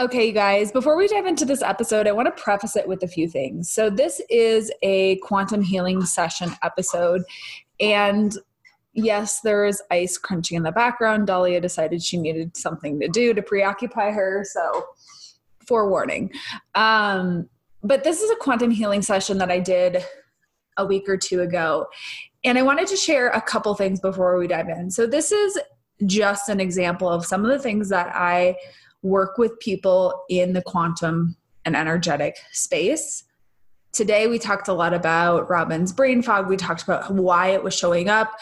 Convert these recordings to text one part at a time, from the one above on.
Okay, you guys, before we dive into this episode, I want to preface it with a few things. So, this is a quantum healing session episode. And yes, there is ice crunching in the background. Dahlia decided she needed something to do to preoccupy her. So, forewarning. Um, but this is a quantum healing session that I did a week or two ago. And I wanted to share a couple things before we dive in. So, this is just an example of some of the things that I work with people in the quantum and energetic space. Today, we talked a lot about Robin's brain fog. We talked about why it was showing up.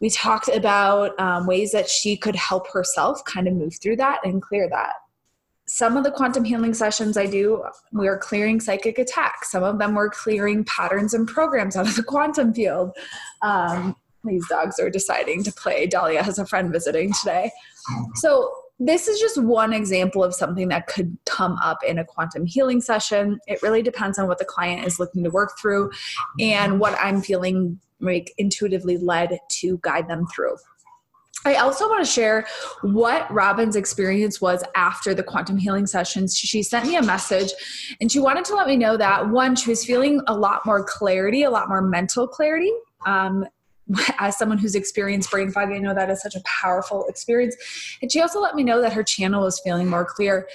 We talked about um, ways that she could help herself kind of move through that and clear that. Some of the quantum healing sessions I do, we are clearing psychic attacks. Some of them we're clearing patterns and programs out of the quantum field. Um, these dogs are deciding to play. Dahlia has a friend visiting today. So this is just one example of something that could come up in a quantum healing session. It really depends on what the client is looking to work through and what I'm feeling like intuitively led to guide them through. I also want to share what Robin's experience was after the quantum healing sessions. She sent me a message and she wanted to let me know that one, she was feeling a lot more clarity, a lot more mental clarity. Um, as someone who's experienced brain fog, I know that is such a powerful experience. And she also let me know that her channel was feeling more clear.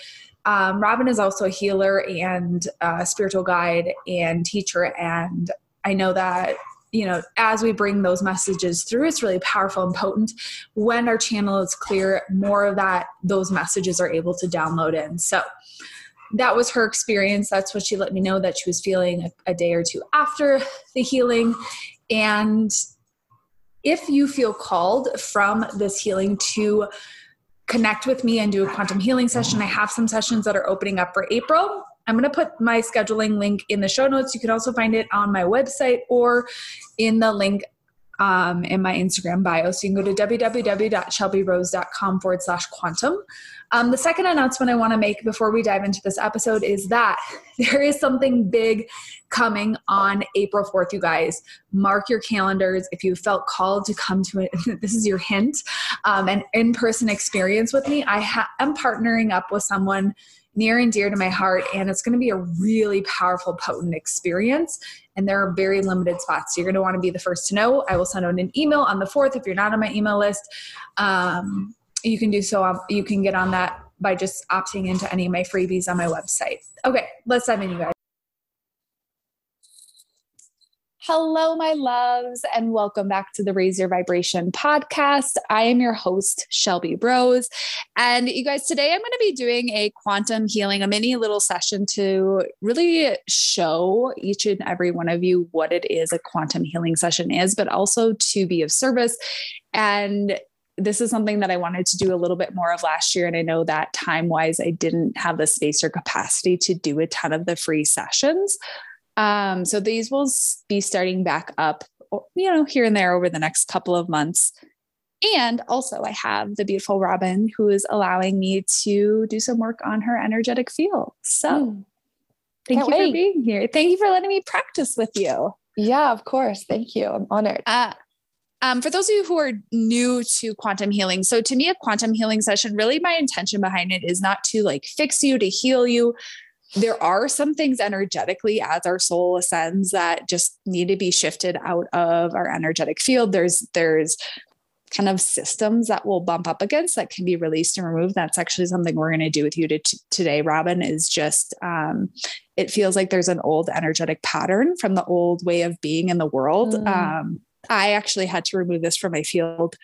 Um, Robin is also a healer and spiritual guide and teacher. And I know that, you know, as we bring those messages through, it's really powerful and potent. When our channel is clear, more of that, those messages are able to download in. So, that was her experience. That's what she let me know that she was feeling a, a day or two after the healing. And if you feel called from this healing to connect with me and do a quantum healing session, I have some sessions that are opening up for April. I'm going to put my scheduling link in the show notes. You can also find it on my website or in the link um, in my Instagram bio. So you can go to www.shelbyrose.com forward slash quantum. Um, the second announcement I want to make before we dive into this episode is that there is something big coming on April 4th, you guys. Mark your calendars. If you felt called to come to it, this is your hint um, an in person experience with me. I ha- am partnering up with someone near and dear to my heart, and it's going to be a really powerful, potent experience. And there are very limited spots. So you're going to want to be the first to know. I will send out an email on the 4th if you're not on my email list. Um, you can do so. You can get on that by just opting into any of my freebies on my website. Okay, let's dive in, you guys. Hello, my loves, and welcome back to the Raise Your Vibration podcast. I am your host, Shelby Rose. And you guys, today I'm going to be doing a quantum healing, a mini little session to really show each and every one of you what it is a quantum healing session is, but also to be of service. And this is something that I wanted to do a little bit more of last year. And I know that time wise, I didn't have the space or capacity to do a ton of the free sessions. Um, so these will be starting back up, you know, here and there over the next couple of months. And also, I have the beautiful Robin who is allowing me to do some work on her energetic field. So, mm. thank Can't you wait. for being here. Thank you for letting me practice with you. Yeah, of course. Thank you. I'm honored. Uh, um, for those of you who are new to quantum healing, so to me, a quantum healing session, really my intention behind it is not to like fix you, to heal you, there are some things energetically as our soul ascends that just need to be shifted out of our energetic field there's there's kind of systems that will bump up against that can be released and removed. That's actually something we're going to do with you to, t- today, Robin, is just um, it feels like there's an old energetic pattern from the old way of being in the world. Mm. Um, I actually had to remove this from my field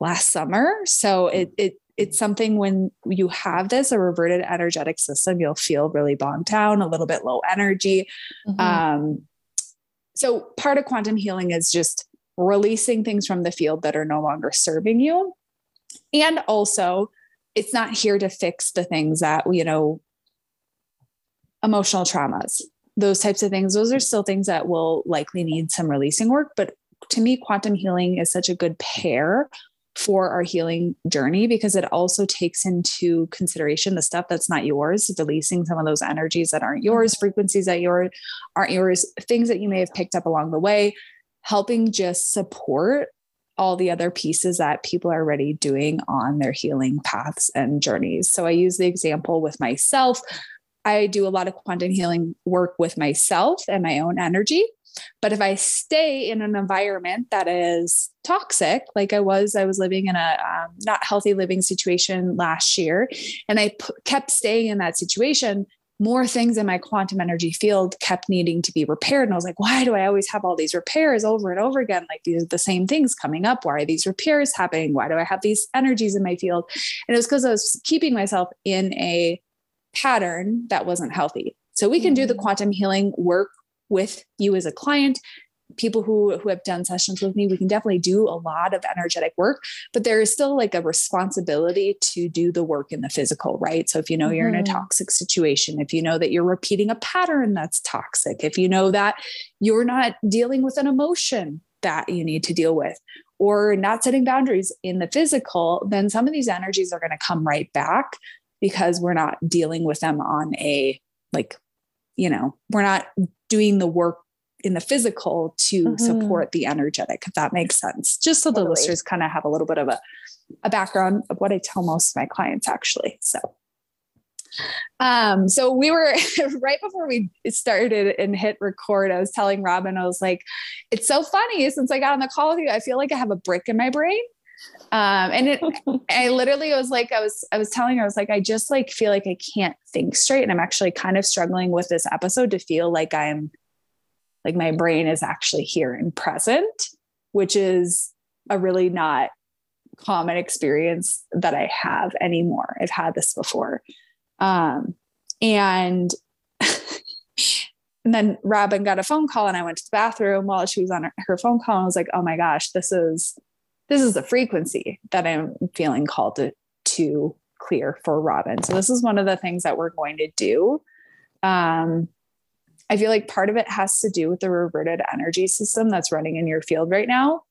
last summer. So it, it it's something when you have this a reverted energetic system, you'll feel really bogged down, a little bit low energy. Mm-hmm. Um, so part of quantum healing is just releasing things from the field that are no longer serving you. And also, it's not here to fix the things that, you know, emotional traumas, those types of things. Those are still things that will likely need some releasing work. But to me, quantum healing is such a good pair for our healing journey because it also takes into consideration the stuff that's not yours, releasing some of those energies that aren't yours, mm-hmm. frequencies that yours aren't yours, things that you may have picked up along the way, helping just support all the other pieces that people are already doing on their healing paths and journeys. So I use the example with myself. I do a lot of quantum healing work with myself and my own energy. But if I stay in an environment that is toxic, like I was, I was living in a um, not healthy living situation last year, and I p- kept staying in that situation, more things in my quantum energy field kept needing to be repaired. And I was like, why do I always have all these repairs over and over again? Like these are the same things coming up. Why are these repairs happening? Why do I have these energies in my field? And it was because I was keeping myself in a pattern that wasn't healthy. So we can do the mm. quantum healing work with you as a client people who who have done sessions with me we can definitely do a lot of energetic work but there is still like a responsibility to do the work in the physical right so if you know mm-hmm. you're in a mm-hmm. toxic situation if you know that you're repeating a pattern that's toxic if you know that you're not dealing with an emotion that you need to deal with or not setting boundaries in the physical then some of these energies are going to come right back because we're not dealing with them on a like you know we're not doing the work in the physical to mm-hmm. support the energetic, if that makes sense. Just so totally. the listeners kind of have a little bit of a, a background of what I tell most of my clients actually. So um, so we were right before we started and hit record, I was telling Robin, I was like, it's so funny since I got on the call with you, I feel like I have a brick in my brain. Um, and it, I literally was like, I was, I was telling her, I was like, I just like feel like I can't think straight. And I'm actually kind of struggling with this episode to feel like I'm like my brain is actually here and present, which is a really not common experience that I have anymore. I've had this before. Um, and and then Robin got a phone call and I went to the bathroom while she was on her, her phone call and I was like, oh my gosh, this is this is the frequency that I'm feeling called to to clear for Robin. So this is one of the things that we're going to do. Um, I feel like part of it has to do with the reverted energy system that's running in your field right now.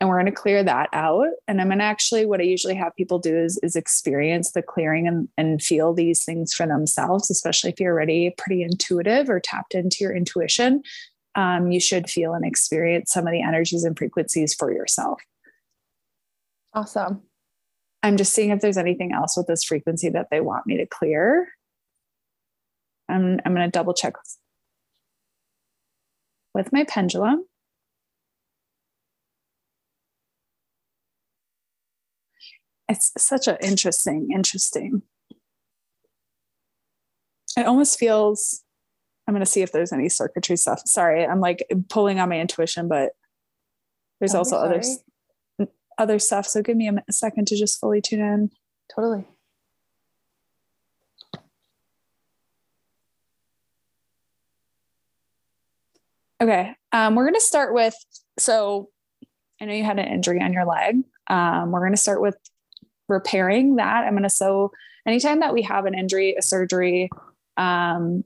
And we're going to clear that out. And I'm going to actually, what I usually have people do is, is experience the clearing and, and feel these things for themselves, especially if you're already pretty intuitive or tapped into your intuition. Um, you should feel and experience some of the energies and frequencies for yourself. Awesome. I'm just seeing if there's anything else with this frequency that they want me to clear. I'm, I'm going to double check with my pendulum. It's such an interesting, interesting. It almost feels, I'm going to see if there's any circuitry stuff. Sorry, I'm like pulling on my intuition, but there's also other, other stuff. So give me a second to just fully tune in. Totally. Okay. Um, we're going to start with so I know you had an injury on your leg. Um, we're going to start with repairing that. I'm going to so anytime that we have an injury, a surgery, um,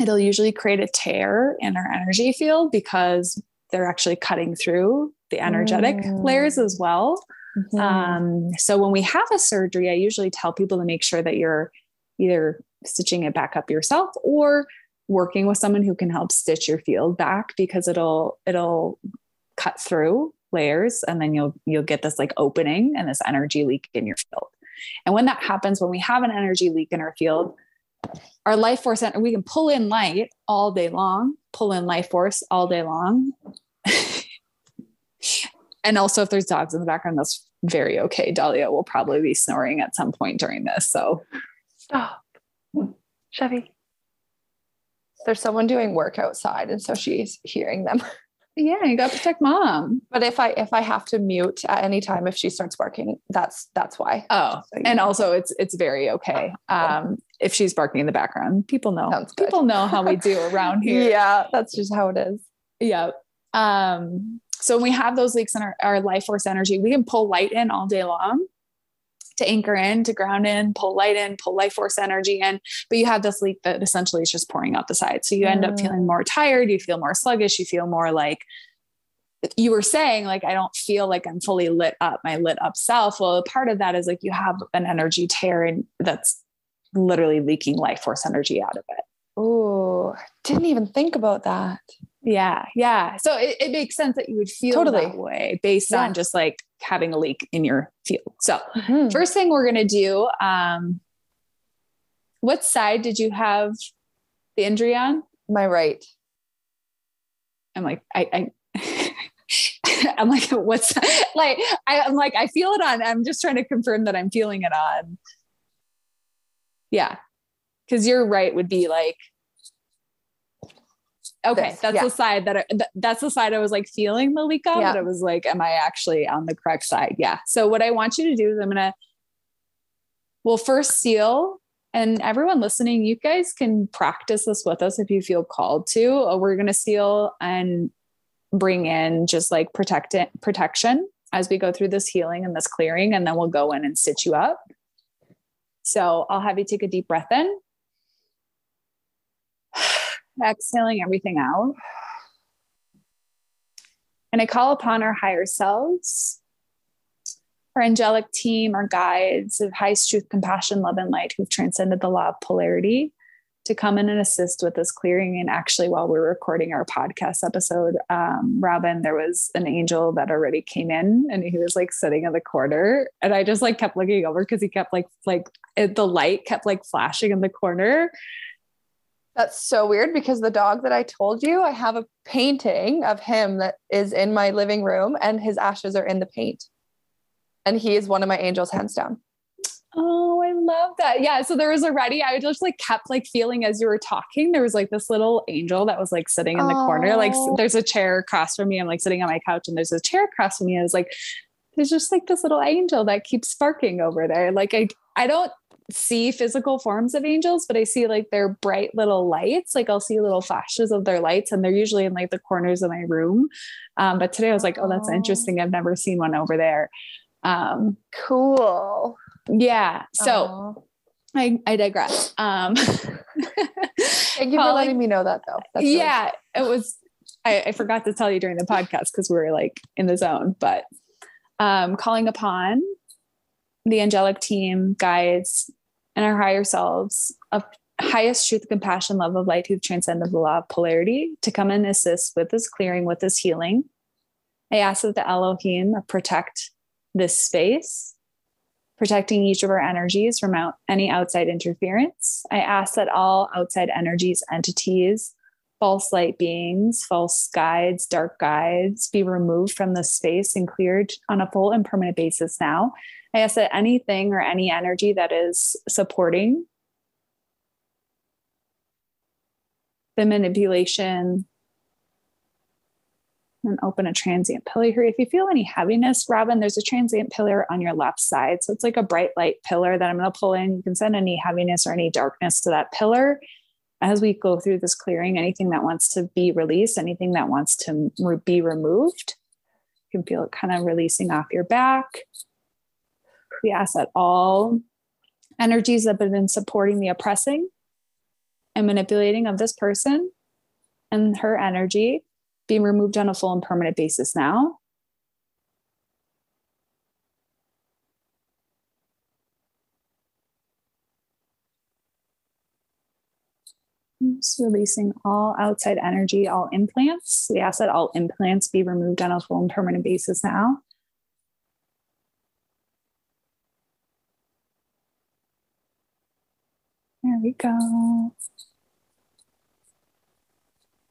it'll usually create a tear in our energy field because they're actually cutting through the energetic mm. layers as well. Mm-hmm. Um, so when we have a surgery, I usually tell people to make sure that you're either stitching it back up yourself or working with someone who can help stitch your field back because it'll it'll cut through layers and then you'll you'll get this like opening and this energy leak in your field. And when that happens, when we have an energy leak in our field, our life force and we can pull in light all day long, pull in life force all day long. and also if there's dogs in the background, that's very okay. Dahlia will probably be snoring at some point during this. So stop. Chevy. There's someone doing work outside, and so she's hearing them. Yeah, you gotta protect mom. But if I if I have to mute at any time if she starts barking, that's that's why. Oh, so, and know. also it's it's very okay. Um, if she's barking in the background, people know. People know how we do around here. yeah, that's just how it is. Yeah. Um, so when we have those leaks in our, our life force energy, we can pull light in all day long to anchor in, to ground in, pull light in, pull life force energy in. But you have this leak that essentially is just pouring out the side. So you end up feeling mm. more tired, you feel more sluggish, you feel more like you were saying, like, I don't feel like I'm fully lit up, my lit up self. Well, a part of that is like you have an energy tear and that's literally leaking life force energy out of it. Oh, didn't even think about that. Yeah, yeah. So it, it makes sense that you would feel totally. that way based yeah. on just like having a leak in your field. So mm-hmm. first thing we're gonna do, um, what side did you have the injury on? My right. I'm like, I, I I'm like, what's like? I, I'm like, I feel it on. I'm just trying to confirm that I'm feeling it on. Yeah, because your right would be like okay this, that's yeah. the side that I, th- that's the side i was like feeling the leak on yeah. but i was like am i actually on the correct side? Yeah. So what i want you to do is i'm gonna well first seal and everyone listening you guys can practice this with us if you feel called to. Uh, we're gonna seal and bring in just like protect it, protection as we go through this healing and this clearing and then we'll go in and stitch you up. So i'll have you take a deep breath in exhaling everything out. And I call upon our higher selves, our angelic team, our guides of highest truth, compassion, love, and light who've transcended the law of polarity to come in and assist with this clearing. And actually, while we were recording our podcast episode, um, Robin, there was an angel that already came in and he was like sitting in the corner. And I just like kept looking over because he kept like, like it, the light kept like flashing in the corner. That's so weird because the dog that I told you, I have a painting of him that is in my living room and his ashes are in the paint. And he is one of my angels, hands down. Oh, I love that. Yeah. So there was already, I just like kept like feeling as you were talking, there was like this little angel that was like sitting in the oh. corner. Like there's a chair across from me. I'm like sitting on my couch and there's a chair across from me. I was like, there's just like this little angel that keeps sparking over there. Like I I don't see physical forms of angels, but I see like their bright little lights. Like I'll see little flashes of their lights, and they're usually in like the corners of my room. Um, but today I was like, oh, that's interesting. I've never seen one over there. Um, cool. Yeah. So I, I digress. Um, Thank you for letting me know that though. That's yeah, really- it was. I, I forgot to tell you during the podcast because we were like in the zone, but um, calling upon the angelic team, guides, and our higher selves of highest truth, compassion, love of light who've transcended the law of polarity to come and assist with this clearing, with this healing. I ask that the Elohim protect this space, protecting each of our energies from out, any outside interference. I ask that all outside energies, entities, false light beings, false guides, dark guides be removed from this space and cleared on a full and permanent basis now I ask that uh, anything or any energy that is supporting the manipulation and open a transient pillar here. If you feel any heaviness, Robin, there's a transient pillar on your left side. So it's like a bright light pillar that I'm going to pull in. You can send any heaviness or any darkness to that pillar as we go through this clearing. Anything that wants to be released, anything that wants to be removed, you can feel it kind of releasing off your back, we ask that all energies that have been supporting the oppressing and manipulating of this person and her energy be removed on a full and permanent basis now. Just releasing all outside energy, all implants. We ask that all implants be removed on a full and permanent basis now. There we go.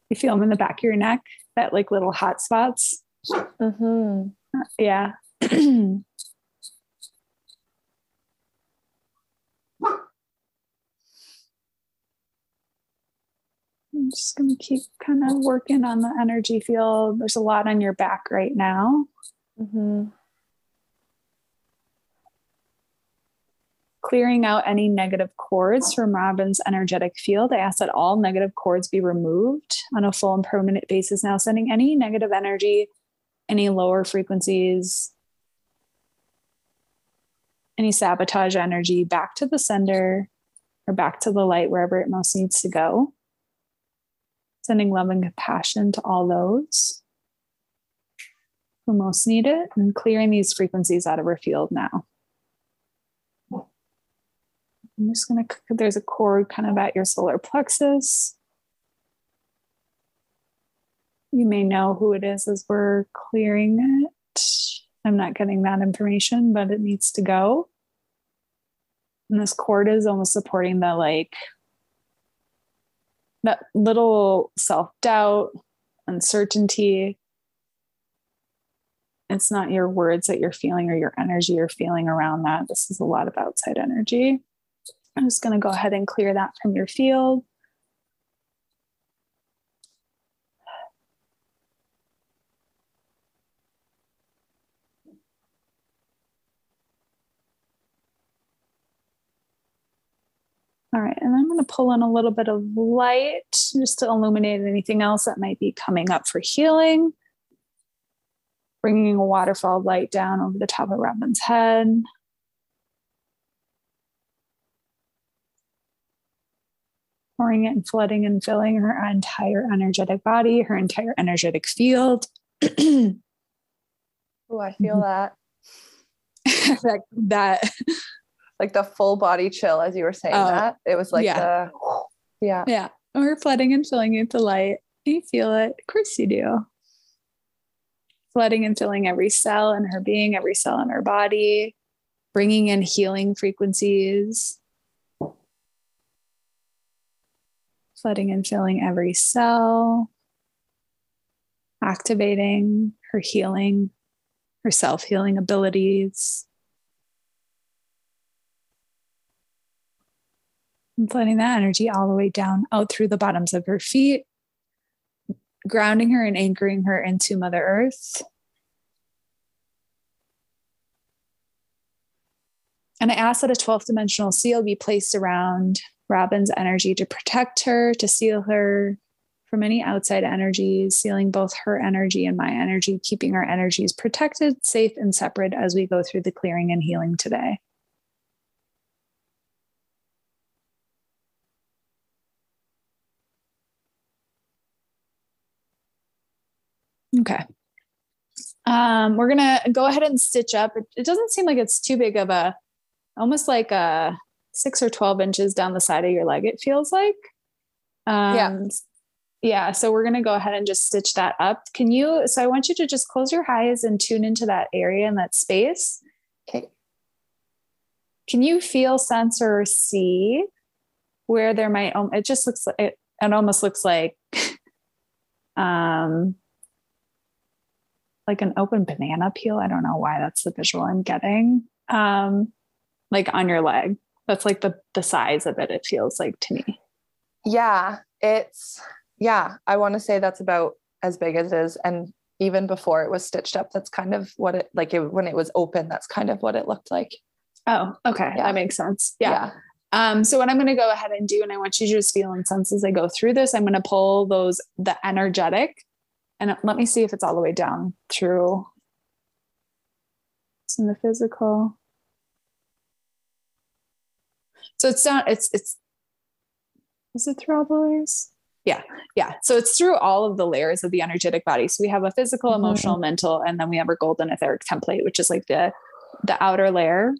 You feel them in the back of your neck, that like little hot spots. Mm-hmm. Yeah. I'm just going to keep kind of working on the energy field. There's a lot on your back right now. Mm-hmm. Clearing out any negative cords from Robin's energetic field. I ask that all negative cords be removed on a full and permanent basis now, sending any negative energy, any lower frequencies, any sabotage energy back to the sender or back to the light, wherever it most needs to go sending love and compassion to all those who most need it and clearing these frequencies out of our field now. I'm just going to, there's a cord kind of at your solar plexus. You may know who it is as we're clearing it. I'm not getting that information, but it needs to go. And this cord is almost supporting the like that little self doubt, uncertainty. It's not your words that you're feeling or your energy you're feeling around that. This is a lot of outside energy. I'm just going to go ahead and clear that from your field. All right, and I'm going to pull in a little bit of light just to illuminate anything else that might be coming up for healing. Bringing a waterfall light down over the top of Robin's head. Pouring it and flooding and filling her entire energetic body, her entire energetic field. oh, I feel mm-hmm. that. that. that like the full body chill as you were saying oh, that. It was like yeah. the yeah. Yeah. Oh, we're flooding and filling it to light. You feel it. Of course you do. Flooding and filling every cell in her being, every cell in her body, bringing in healing frequencies. Flooding and filling every cell, activating her healing, her self healing abilities. And flooding that energy all the way down out through the bottoms of her feet, grounding her and anchoring her into Mother Earth. And I ask that a 12th dimensional seal be placed around Robin's energy to protect her, to seal her from any outside energies, sealing both her energy and my energy, keeping our energies protected, safe, and separate as we go through the clearing and healing today. Okay. Um, we're gonna go ahead and stitch up. It, it, doesn't seem like it's too big of a, almost like a six or 12 inches down the side of your leg, it feels like. Um, yeah. Yeah. So we're going to go ahead and just stitch that up. Can you, so I want you to just close your eyes and tune into that area and that space. Okay. Can you feel, sense, or see where there might, it just looks like, it, it almost looks like, um, like an open banana peel. I don't know why that's the visual I'm getting. Um, like on your leg. That's like the the size of it, it feels like to me. Yeah, it's yeah, I want to say that's about as big as it is. And even before it was stitched up, that's kind of what it like it, when it was open, that's kind of what it looked like. Oh, okay. Yeah. That makes sense. Yeah. yeah. Um, so what I'm going to go ahead and do, and I want you to just feel and sense as I go through this, I'm going to pull those, the energetic and let me see if it's all the way down through. It's in the physical. So it's down, it's, it's, is it through all the layers? Yeah. Yeah. So it's through all of the layers of the energetic body. So we have a physical, mm-hmm. emotional, mental, and then we have our golden etheric template, which is like the, the outer layer.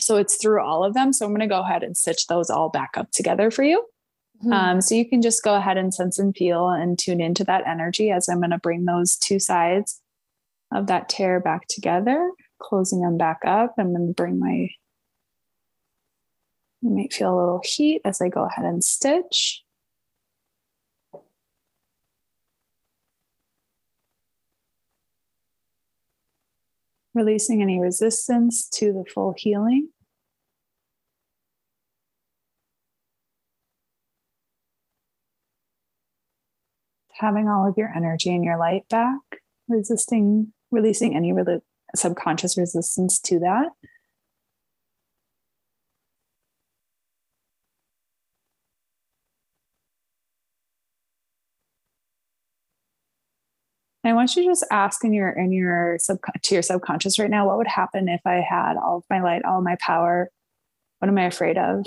So it's through all of them. So I'm going to go ahead and stitch those all back up together for you. Mm-hmm. Um, so you can just go ahead and sense and feel and tune into that energy as I'm going to bring those two sides of that tear back together, closing them back up. I'm going to bring my, you might feel a little heat as I go ahead and stitch. Releasing any resistance to the full healing. Having all of your energy and your light back, resisting, releasing any re- subconscious resistance to that. I want you to just ask in your in your sub to your subconscious right now, what would happen if I had all of my light, all my power? What am I afraid of?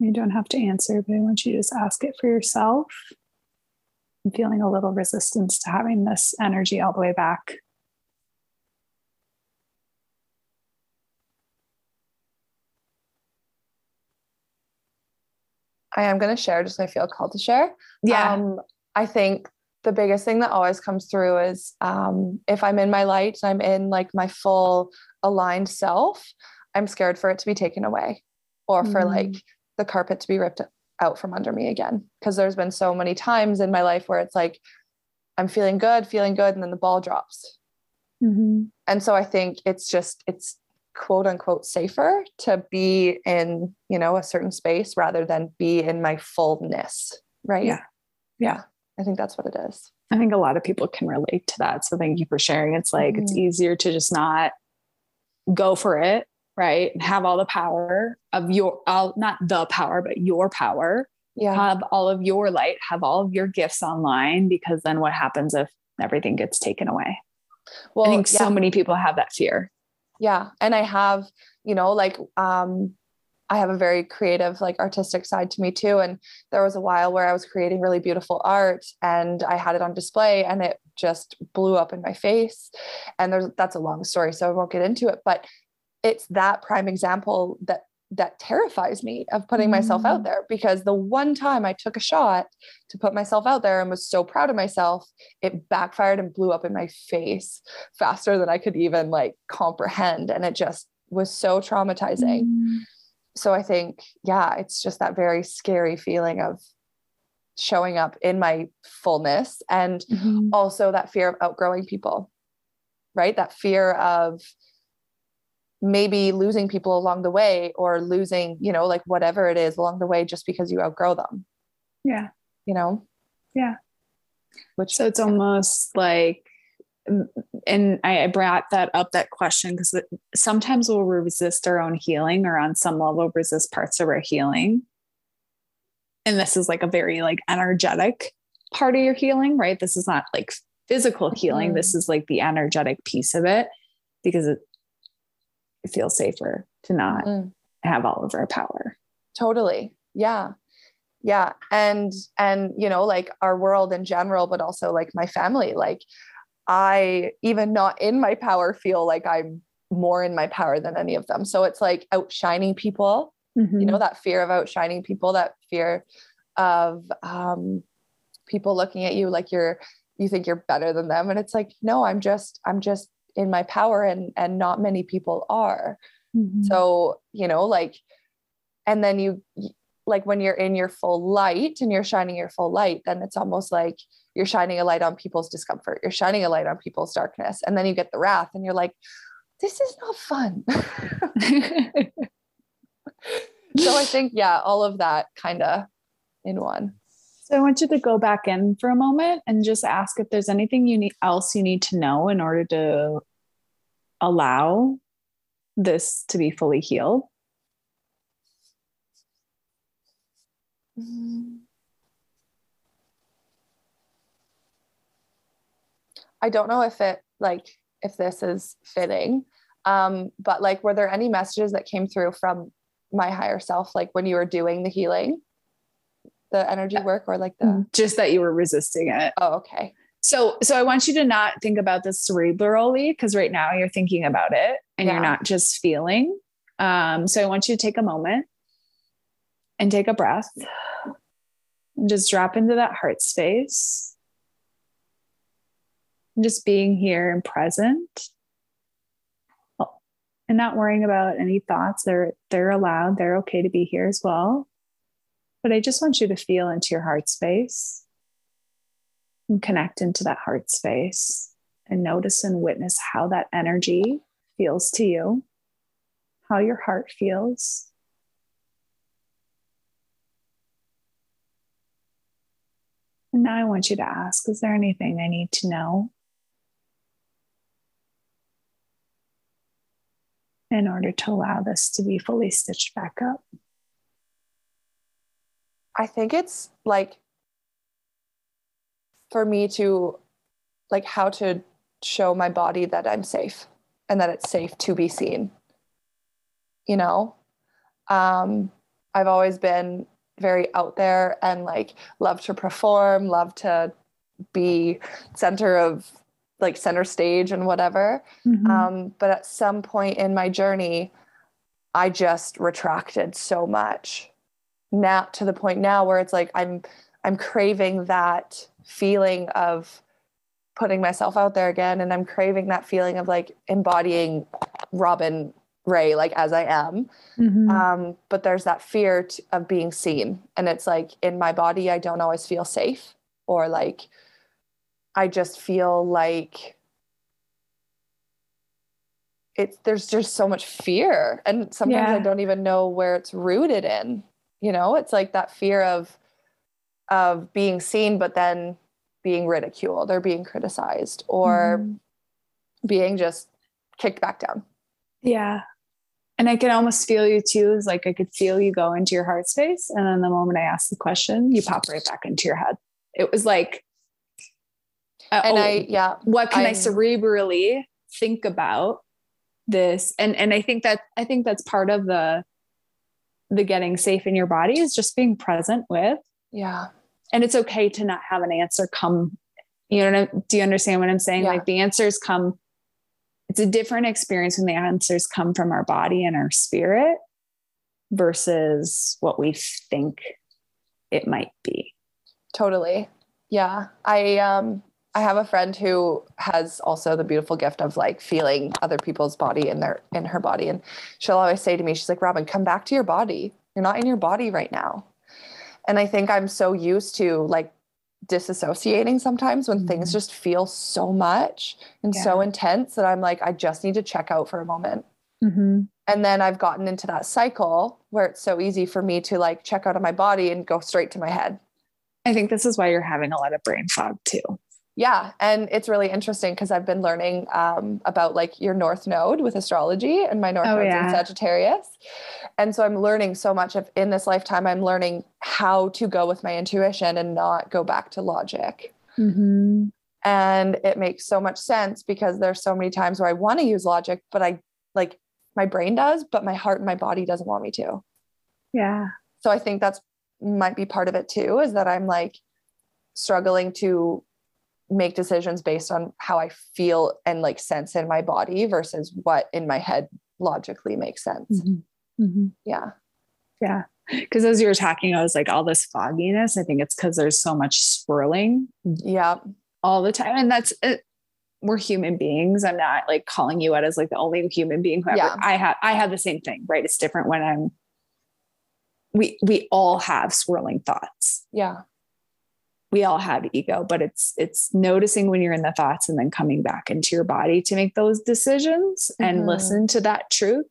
You don't have to answer, but I want you to just ask it for yourself. I'm feeling a little resistance to having this energy all the way back. I am going to share just I feel called to share. Yeah. Um, I think the biggest thing that always comes through is um, if I'm in my light, and I'm in like my full aligned self, I'm scared for it to be taken away or for Mm. like the carpet to be ripped out from under me again. Because there's been so many times in my life where it's like, I'm feeling good, feeling good, and then the ball drops. Mm-hmm. And so I think it's just, it's quote unquote safer to be in, you know, a certain space rather than be in my fullness. Right. Yeah. Yeah. I think that's what it is. I think a lot of people can relate to that. So thank you for sharing. It's like it's Mhm. easier to just not go for it, right? And have all the power of your all not the power, but your power. Yeah. Have all of your light, have all of your gifts online because then what happens if everything gets taken away? well, I think yeah. so many people have that fear. Yeah and i have you know like um i have a very creative like artistic side to me too and there was a while where i was creating really beautiful art and i had it on display and it just blew up in my face and there's that's a long story so i won't get into it but it's that prime example that that terrifies me of putting myself out Mm. there because the one time I took a shot to put myself out there and was so proud of myself, it backfired and blew up in my face faster than I could even like comprehend. And it just was so traumatizing. Mm. So I think, yeah, it's just that very scary feeling of showing up in my fullness and Mhm. also that fear of outgrowing people, right? That fear of maybe losing people along the way or losing, you know, like whatever it is along the way just because you outgrow them, Yeah. you know? Yeah. Which So it's almost like, and I I brought that up, that question, because sometimes we'll resist our own healing or on some level resist parts of our healing. And this is like a very like energetic part of your healing, right? This is not like physical healing. Mhm. This is like the energetic piece of it because it, it feels safer to not Mm, have all of our power. totally. Yeah. Yeah. And, and, you know, like our world in general, but also like my family, like I, even not in my power, feel like I'm more in my power than any of them. So it's like outshining people you know that fear of outshining people that fear of um, people looking at you like you're you think you're better than them and it's like no i'm just i'm just in my power and and not many people are. Mhm. so you know like and then you like when you're in your full light and you're shining your full light then it's almost like you're shining a light on people's discomfort you're shining a light on people's darkness and then you get the wrath and you're like this is not fun. So i think yeah all of that kind of in one So I want you to go back in for a moment and just ask if there's anything you need else you need to know in order to allow this to be fully healed. i don't know if it like if this is fitting um but like were there any messages that came through from my higher self like when you were doing the healing the energy work or like the Just that you were resisting it. oh okay So so I want you to not think about this cerebrally because right now you're thinking about it and Yeah. you're not just feeling. Um, so I want you to take a moment and take a breath and just drop into that heart space. And just being here and present. And not worrying about any thoughts. They're they're allowed. They're okay to be here as well. But I just want you to feel into your heart space. And connect into that heart space and notice and witness how that energy feels to you, how your heart feels. And now I want you to ask Is there anything I need to know in order to allow this to be fully stitched back up? I think it's like for me to like how to show my body that I'm safe and that it's safe to be seen. You know, um, I've always been very out there and like love to perform, love to be center of like center stage and whatever. Mm-hmm. Um, but at some point in my journey, I just retracted so much. Now to the point now where it's like I'm I'm craving that feeling of putting myself out there again and I'm craving that feeling of like embodying Robin Ray like as I am. Mm-hmm. Um, but there's that fear t- of being seen and it's like in my body I don't always feel safe or like I just feel like it's there's just so much fear and sometimes yeah. I don't even know where it's rooted in. You know, it's like that fear of of being seen but then being ridiculed or being criticized or mm. being just kicked back down. Yeah. And I can almost feel you too. Is like I could feel you go into your heart space. And then the moment I ask the question, you pop right back into your head. It was like, uh, and oh, I, yeah. What can I'm, I cerebrally think about this? And and I think that I think that's part of the the getting safe in your body is just being present with. Yeah. And it's okay to not have an answer come you know do you understand what i'm saying? Yeah. like the answers come it's a different experience when the answers come from our body and our spirit versus what we think it might be. Totally. Yeah. I um i have a friend who has also the beautiful gift of like feeling other people's body in their in her body and she'll always say to me she's like robin come back to your body you're not in your body right now and I think I'm so used to like disassociating sometimes when mm-hmm. things just feel so much and yeah. so intense that I'm like, I just need to check out for a moment. Mm-hmm. And then I've gotten into that cycle where it's so easy for me to like check out of my body and go straight to my head. I think this is why you're having a lot of brain fog too yeah and it's really interesting because i've been learning um, about like your north node with astrology and my north oh, node's yeah. in sagittarius and so i'm learning so much of in this lifetime i'm learning how to go with my intuition and not go back to logic mm-hmm. and it makes so much sense because there's so many times where i want to use logic but i like my brain does but my heart and my body doesn't want me to yeah so i think that's might be part of it too is that i'm like struggling to make decisions based on how I feel and like sense in my body versus what in my head logically makes sense. Mm-hmm. Mm-hmm. Yeah. Yeah. Because as you were talking, I was like, all this fogginess, I think it's because there's so much swirling. Yeah. All the time. And that's it. We're human beings. I'm not like calling you out as like the only human being who ever, yeah. I have, I have the same thing, right? It's different when I'm, we, we all have swirling thoughts. Yeah we all have ego but it's it's noticing when you're in the thoughts and then coming back into your body to make those decisions and mm-hmm. listen to that truth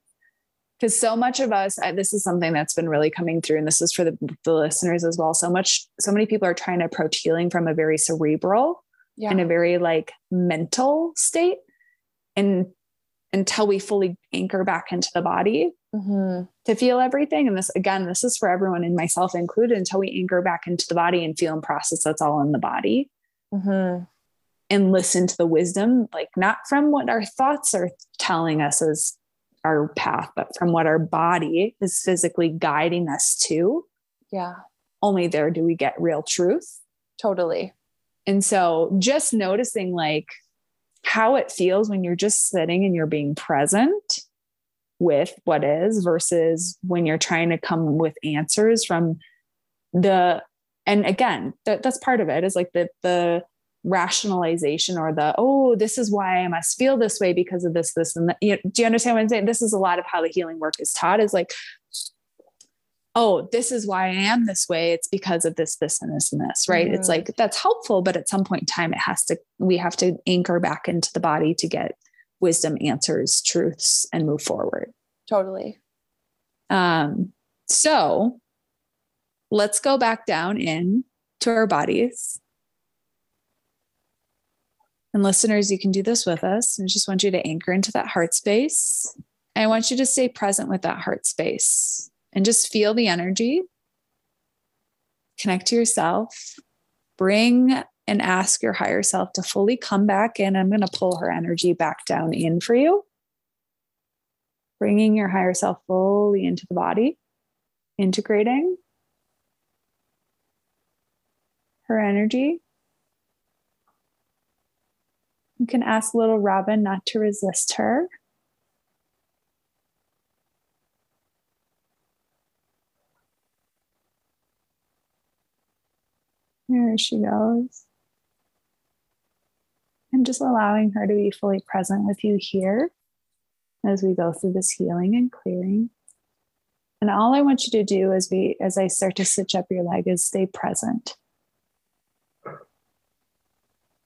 because so much of us I, this is something that's been really coming through and this is for the, the listeners as well so much so many people are trying to approach healing from a very cerebral yeah. and a very like mental state and until we fully anchor back into the body mm-hmm. to feel everything. And this, again, this is for everyone and myself included until we anchor back into the body and feel and process that's all in the body. Mm-hmm. And listen to the wisdom, like not from what our thoughts are telling us as our path, but from what our body is physically guiding us to. Yeah. Only there do we get real truth. Totally. And so just noticing like how it feels when you're just sitting and you're being present with what is versus when you're trying to come with answers from the and again that, that's part of it is like the the rationalization or the oh this is why i must feel this way because of this this and that you know, do you understand what i'm saying? This is a lot of how the healing work is taught is like oh, this is why I am this way. It's because of this, this, and this, and this, right? Mm-hmm. It's like that's helpful, but at some point in time, it has to, we have to anchor back into the body to get wisdom, answers, truths, and move forward. Totally. Um, so let's go back down in to our bodies. And listeners, you can do this with us. I just want you to anchor into that heart space. I want you to stay present with that heart space and just feel the energy. Connect to yourself. Bring and ask your higher self to fully come back in. I'm going to pull her energy back down in for you. Bringing your higher self fully into the body, integrating her energy. You can ask little Robin not to resist her. There she goes. And just allowing her to be fully present with you here as we go through this healing and clearing. And all I want you to do as we as I start to stitch up your leg is stay present.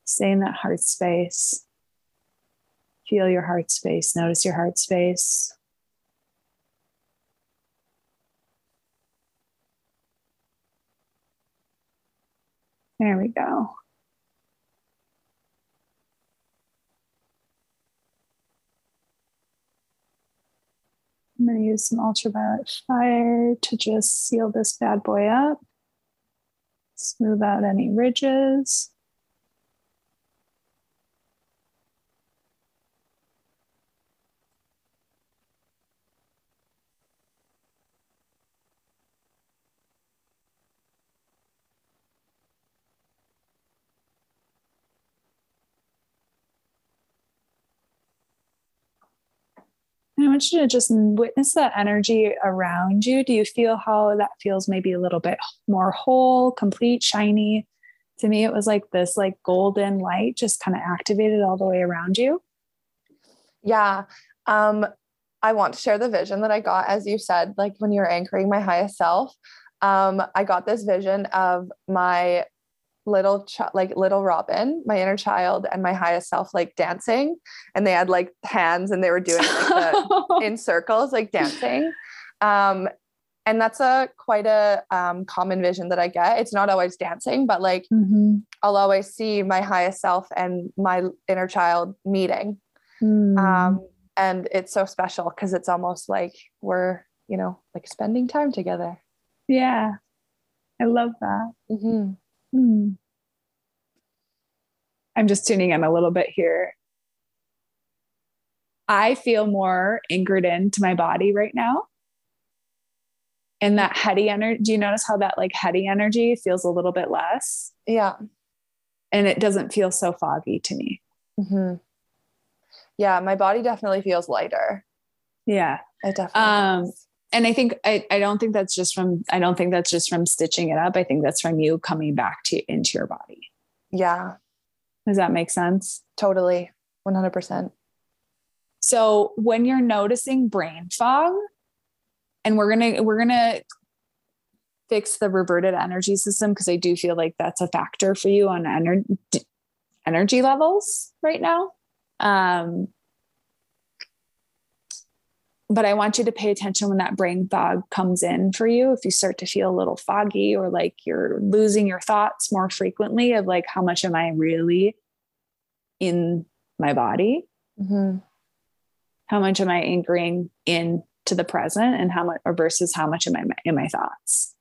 Stay in that heart space. Feel your heart space. Notice your heart space. There we go. I'm going to use some ultraviolet fire to just seal this bad boy up, smooth out any ridges. I you to just witness that energy around you. Do you feel how that feels maybe a little bit more whole, complete, shiny? To me, it was like this like golden light just kind of activated all the way around you. Yeah. Um, I want to share the vision that I got, as you said, like when you were anchoring my highest self. Um, I got this vision of my little ch- like little robin my inner child and my highest self like dancing and they had like hands and they were doing like the, in circles like dancing um and that's a quite a um, common vision that i get it's not always dancing but like mm-hmm. i'll always see my highest self and my inner child meeting mm. um and it's so special because it's almost like we're you know like spending time together yeah i love that mm-hmm. Hmm. I'm just tuning in a little bit here. I feel more anchored into my body right now. And that heady energy, do you notice how that like heady energy feels a little bit less? Yeah. And it doesn't feel so foggy to me. Mm-hmm. Yeah, my body definitely feels lighter. Yeah. It definitely um, and I think I, I don't think that's just from I don't think that's just from stitching it up. I think that's from you coming back to into your body. Yeah. Does that make sense? Totally. 100%. So when you're noticing brain fog, and we're going to we're going to fix the reverted energy system because I do feel like that's a factor for you on energy energy levels right now. Um, but I want you to pay attention when that brain fog comes in for you. If you start to feel a little foggy or like you're losing your thoughts more frequently, of like, how much am I really in my body? Mm-hmm. How much am I anchoring in to the present and how much or versus how much am I in my thoughts?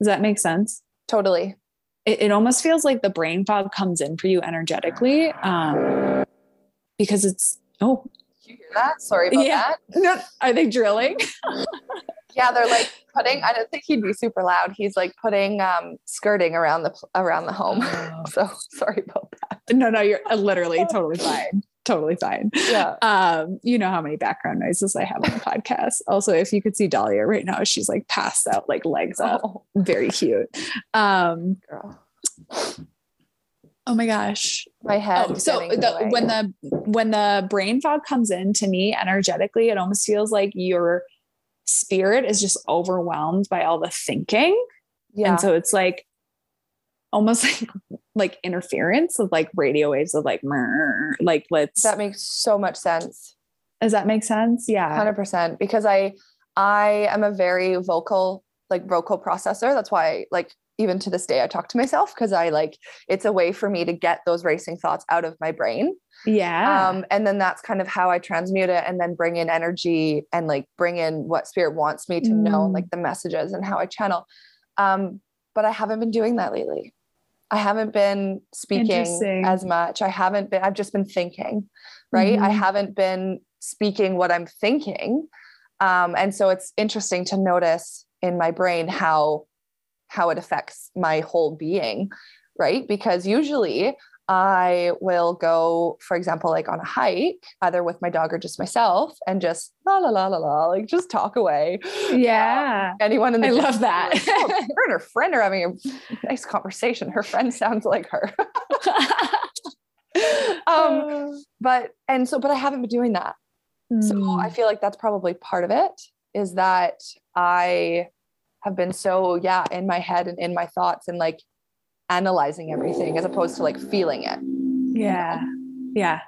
Does that make sense? Totally. It, it almost feels like the brain fog comes in for you energetically um, because it's, oh, you hear that? Sorry about yeah. that. No, are they drilling? yeah, they're like putting. I don't think he'd be super loud. He's like putting um, skirting around the around the home. Oh. so sorry about that. No, no, you're uh, literally totally fine. Totally fine. Yeah. Um, you know how many background noises I have on the podcast. Also, if you could see Dahlia right now, she's like passed out, like legs up. Oh. Very cute. Um, Girl. Oh my gosh. My head. Oh, so the, when the when the brain fog comes in to me energetically, it almost feels like you're spirit is just overwhelmed by all the thinking. Yeah. And so it's like almost like like interference of like radio waves of like like let's that makes so much sense. does that make sense? Yeah. 100% because I I am a very vocal like vocal processor. That's why like even to this day I talk to myself because I like it's a way for me to get those racing thoughts out of my brain. Yeah. Um, and then that's kind of how I transmute it and then bring in energy and like bring in what spirit wants me to know, Mm. like the messages and how I channel. Um, but I haven't been doing that lately. I haven't been speaking as much. I haven't been, I've just been thinking, right? I Mhm. haven't been speaking what I'm thinking. Um, and so it's interesting to notice in my brain how how it affects my whole being, right? Because usually I will go, for example, like on a hike, either with my dog or just myself, and just la la la la la, like just talk away. yeah. Anyone in the I love that. like, "Oh, her and her friend are having a nice conversation. Her friend sounds like her. um, but and so, but I haven't been doing that. So Mm. I feel like that's probably part of it is that I have been so, yeah, in my head and in my thoughts and like analyzing everything as opposed to like feeling it, yeah. Yeah.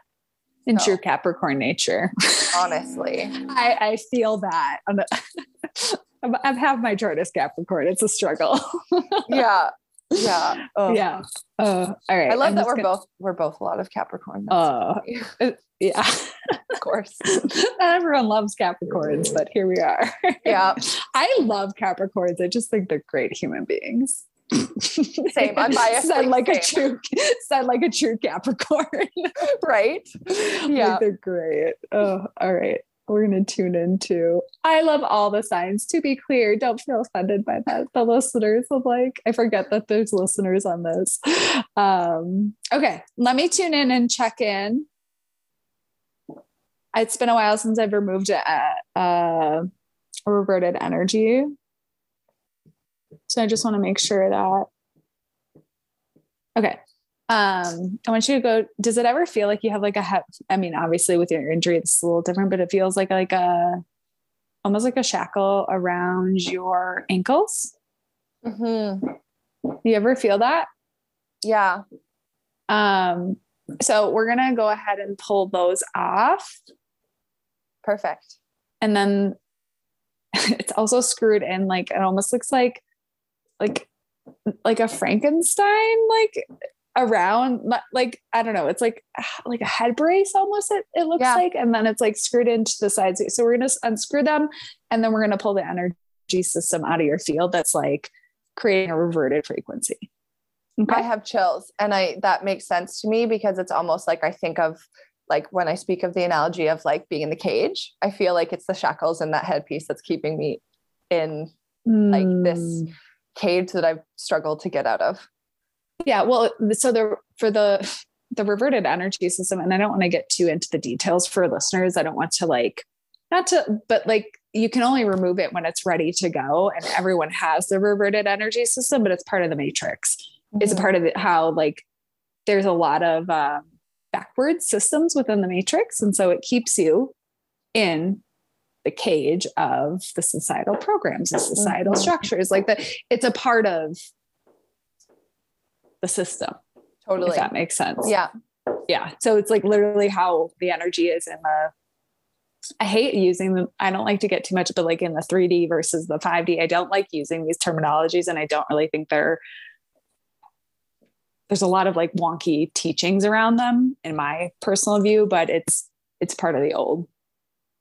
In So- true Capricorn nature. honestly. I, I feel that. I'm a- I'm- I have my chart as Capricorn. It's a struggle. Yeah. Yeah. Oh, yeah. Uh, all right. I love I'm that we're gonna- both we're both a lot of Capricorn. That's Uh, yeah. of course. Not everyone loves Capricorns, but here we are. Yeah. I love Capricorns. I just think they're great human beings. Same. Unbiased, Sound like like, a true sound like a true Capricorn. Right. Like, Yeah. they're great. Oh, all right. We're gonna tune into. I love all the signs. To be clear, don't feel offended by that. The listeners of like, I forget that there's listeners on this. Um, okay, let me tune in and check in. It's been a while since I've removed a, a reverted energy. So I just want to make sure that. Okay. Um, I want you to go. Does it ever feel like you have like a he- I mean, obviously with your injury, it's a little different, but it feels like like a almost like a shackle around your ankles. Mhm. You ever feel that? Yeah. Um, so we're gonna go ahead and pull those off. Perfect. and then it's also screwed in like it almost looks like like like a frankenstein like around like i don't know it's like like a head brace almost it, it looks Yeah. like and then it's like screwed into the sides so we're gonna unscrew them and then we're gonna pull the energy system out of your field that's like creating a reverted frequency okay I have chills and I that makes sense to me because it's almost like I think of like when I speak of the analogy of like being in the cage, I feel like it's the shackles and that headpiece that's keeping me in like this Mm. cage that I've struggled to get out of. Yeah, well, so the for the the reverted energy system, and I don't want to get too into the details for listeners. I don't want to like not to, but like you can only remove it when it's ready to go, and everyone has the reverted energy system, but it's part of the matrix. It's a Mhm. part of it, how like there's a lot of um, backward systems within the matrix, and so it keeps you in the cage of the societal programs, the societal Mhm. structures. Like that, it's a part of the system totally. if that makes sense. Yeah. Yeah. So it's like literally how the energy is in the I hate using them. I don't like to get too much, but like in the 3D versus the 5D, I don't like using these terminologies and I don't really think they're there's a lot of like wonky teachings around them in my personal view, but it's it's part of the old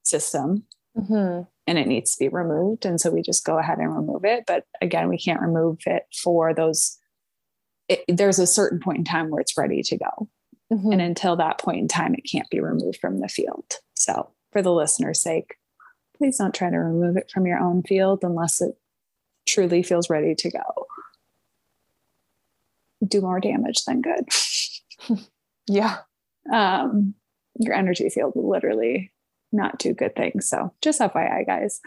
system Mhm. and it needs to be removed. And so we just go ahead and remove it. But again, we can't remove it for those. It, there's a certain point in time where it's ready to go. Mhm. And until that point in time, it can't be removed from the field. So, for the listener's sake, please don't try to remove it from your own field unless it truly feels ready to go. Do more damage than good. yeah. Um, your energy field will literally not do good things. So, just FYI, guys.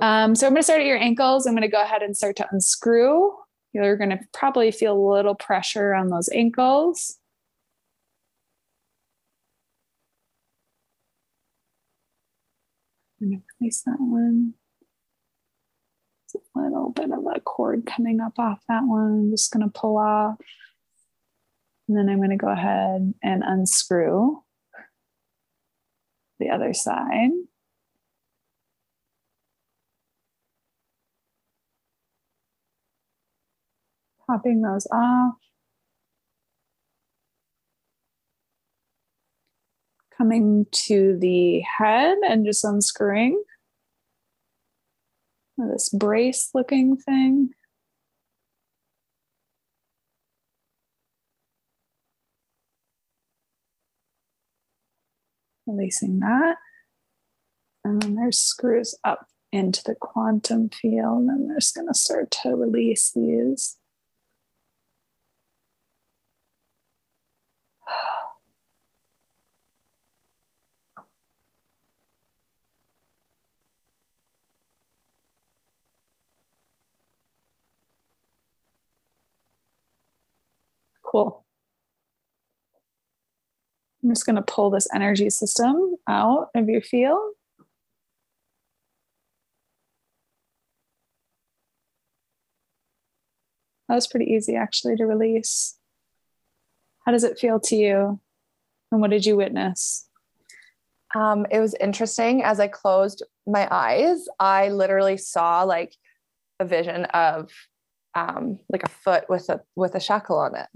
Um, so, I'm going to start at your ankles. I'm going to go ahead and start to unscrew. You're going to probably feel a little pressure on those ankles. I'm gonna place that one. There's a little bit of a cord coming up off that one. I'm just going to pull off. And then I'm going to go ahead and unscrew the other side. Popping those off. Coming to the head and just unscrewing this brace looking thing. Releasing that. And then there's screws up into the quantum field. And they're just going to start to release these. Cool. I'm just going to pull this energy system out of your field. That was pretty easy actually to release. How does it feel to you? And what did you witness? Um, it was interesting. As I closed my eyes, I literally saw like a vision of um, like a foot with a with a shackle on it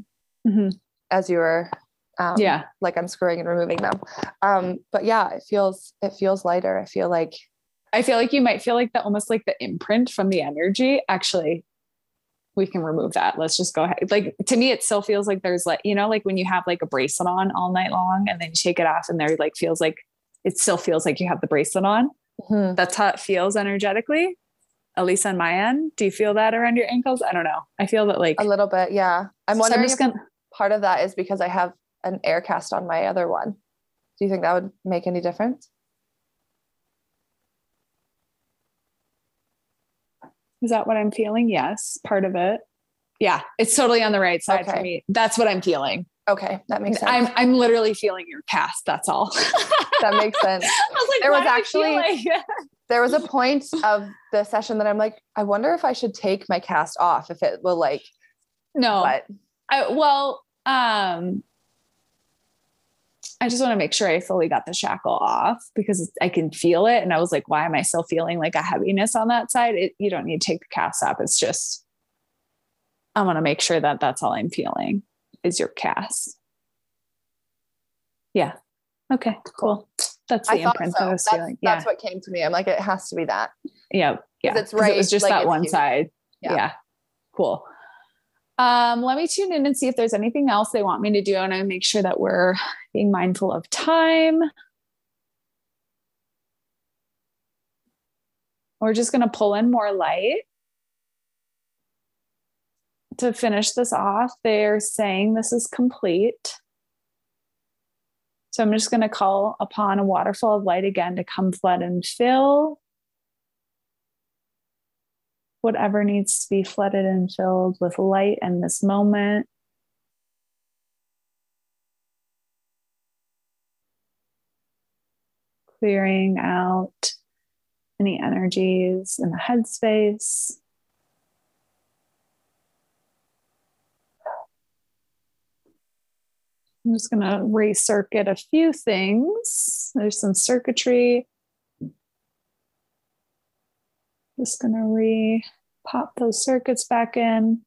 mm-hmm. as you were um, yeah like unscrewing and removing them um but yeah it feels it feels lighter i feel like i feel like you might feel like the almost like the imprint from the energy actually we can remove that. Let's just go ahead. Like to me it still feels like there's like you know like when you have like a bracelet on all night long and then you take it off and there like feels like it still feels like you have the bracelet on. Mm-hmm. that's how it feels energetically at least on my end. Do you feel that around your ankles? I don't know. I feel that like a little bit yeah. I'm wondering so I'm just gonna, part of that is because I have an air cast on my other one. Do you think that would make any difference? Is that what I'm feeling? Yes, part of it. Yeah, it's totally on the right side okay. for me. That's what I'm feeling. Okay, that makes sense. I'm I'm literally feeling your cast. That's all. that makes sense. I was like, there was actually like there was a point of the session that I'm like, I wonder if I should take my cast off if it will like. No, but I, well, um, I just want to make sure I fully got the shackle off because I can feel it. And I was like, why am I still feeling like a heaviness on that side? It, you don't need to take the cast off. It's just, I want to make sure that that's all I'm feeling is your cast. Yeah. Okay, cool. That's the imprint so. I was that's, feeling. Yeah. That's what came to me. I'm like, it has to be that. Yeah. Yeah. It's right. It was just like that one huge. side. Yeah. yeah. Cool. Um, let me tune in and see if there's anything else they want me to do. And I make sure that we're being mindful of time. We're just going to pull in more light. To finish this off, they're saying this is complete. So I'm just going to call upon a waterfall of light again to come flood and fill whatever needs to be flooded and filled with light in this moment. Clearing out any energies in the headspace. I'm just going to recircuit a few things. There's some circuitry just going to re pop those circuits back in.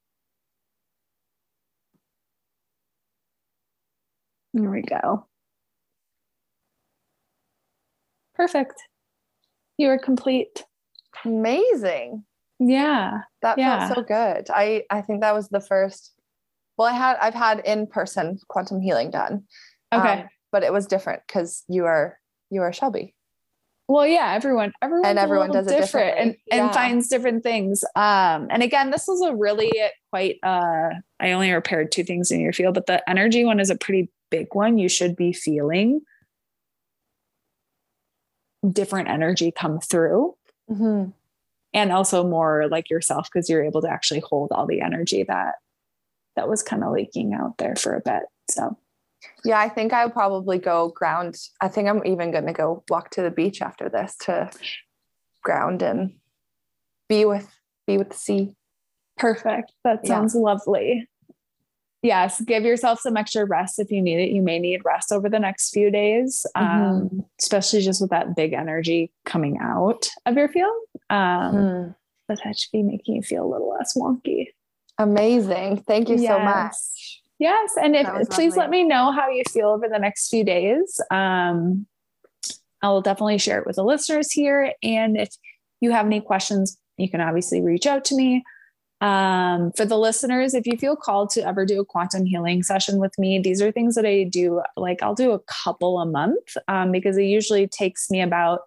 There we go. Perfect. You are complete. Amazing. Yeah. That yeah. felt so good. I I think that was the first well I had I've had in-person quantum healing done. Okay. Um, but it was different because you are you are Shelby well yeah everyone everyone and everyone does it different and, yeah. and finds different things um and again this was a really quite uh i only repaired two things in your field but the energy one is a pretty big one you should be feeling different energy come through mm-hmm. and also more like yourself because you're able to actually hold all the energy that that was kind of leaking out there for a bit so yeah, I think I'll probably go ground. I think I'm even going to go walk to the beach after this to ground and be with be with the sea. Perfect. That Yeah. sounds lovely. Yes, give yourself some extra rest if you need it. You may need rest over the next few days, um, especially just with that big energy coming out of your field. Um, Mm. But that should be making you feel a little less wonky. Amazing. Thank you so much. Yes, and if please let me know how you feel over the next few days. Um, I will definitely share it with the listeners here. And if you have any questions, you can obviously reach out to me. Um, for the listeners, if you feel called to ever do a quantum healing session with me, these are things that I do. Like I'll do a couple a month um, because it usually takes me about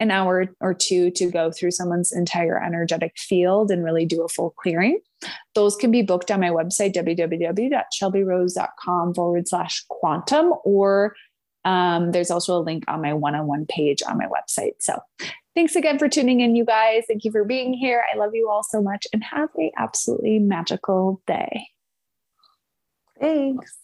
an hour or two to go through someone's entire energetic field and really do a full clearing. Those can be booked on my website, www.shelbyrose.com forward slash quantum, or um, there's also a link on my one on one page on my website. So thanks again for tuning in, you guys. Thank you for being here. I love you all so much and have a absolutely magical day. Thanks.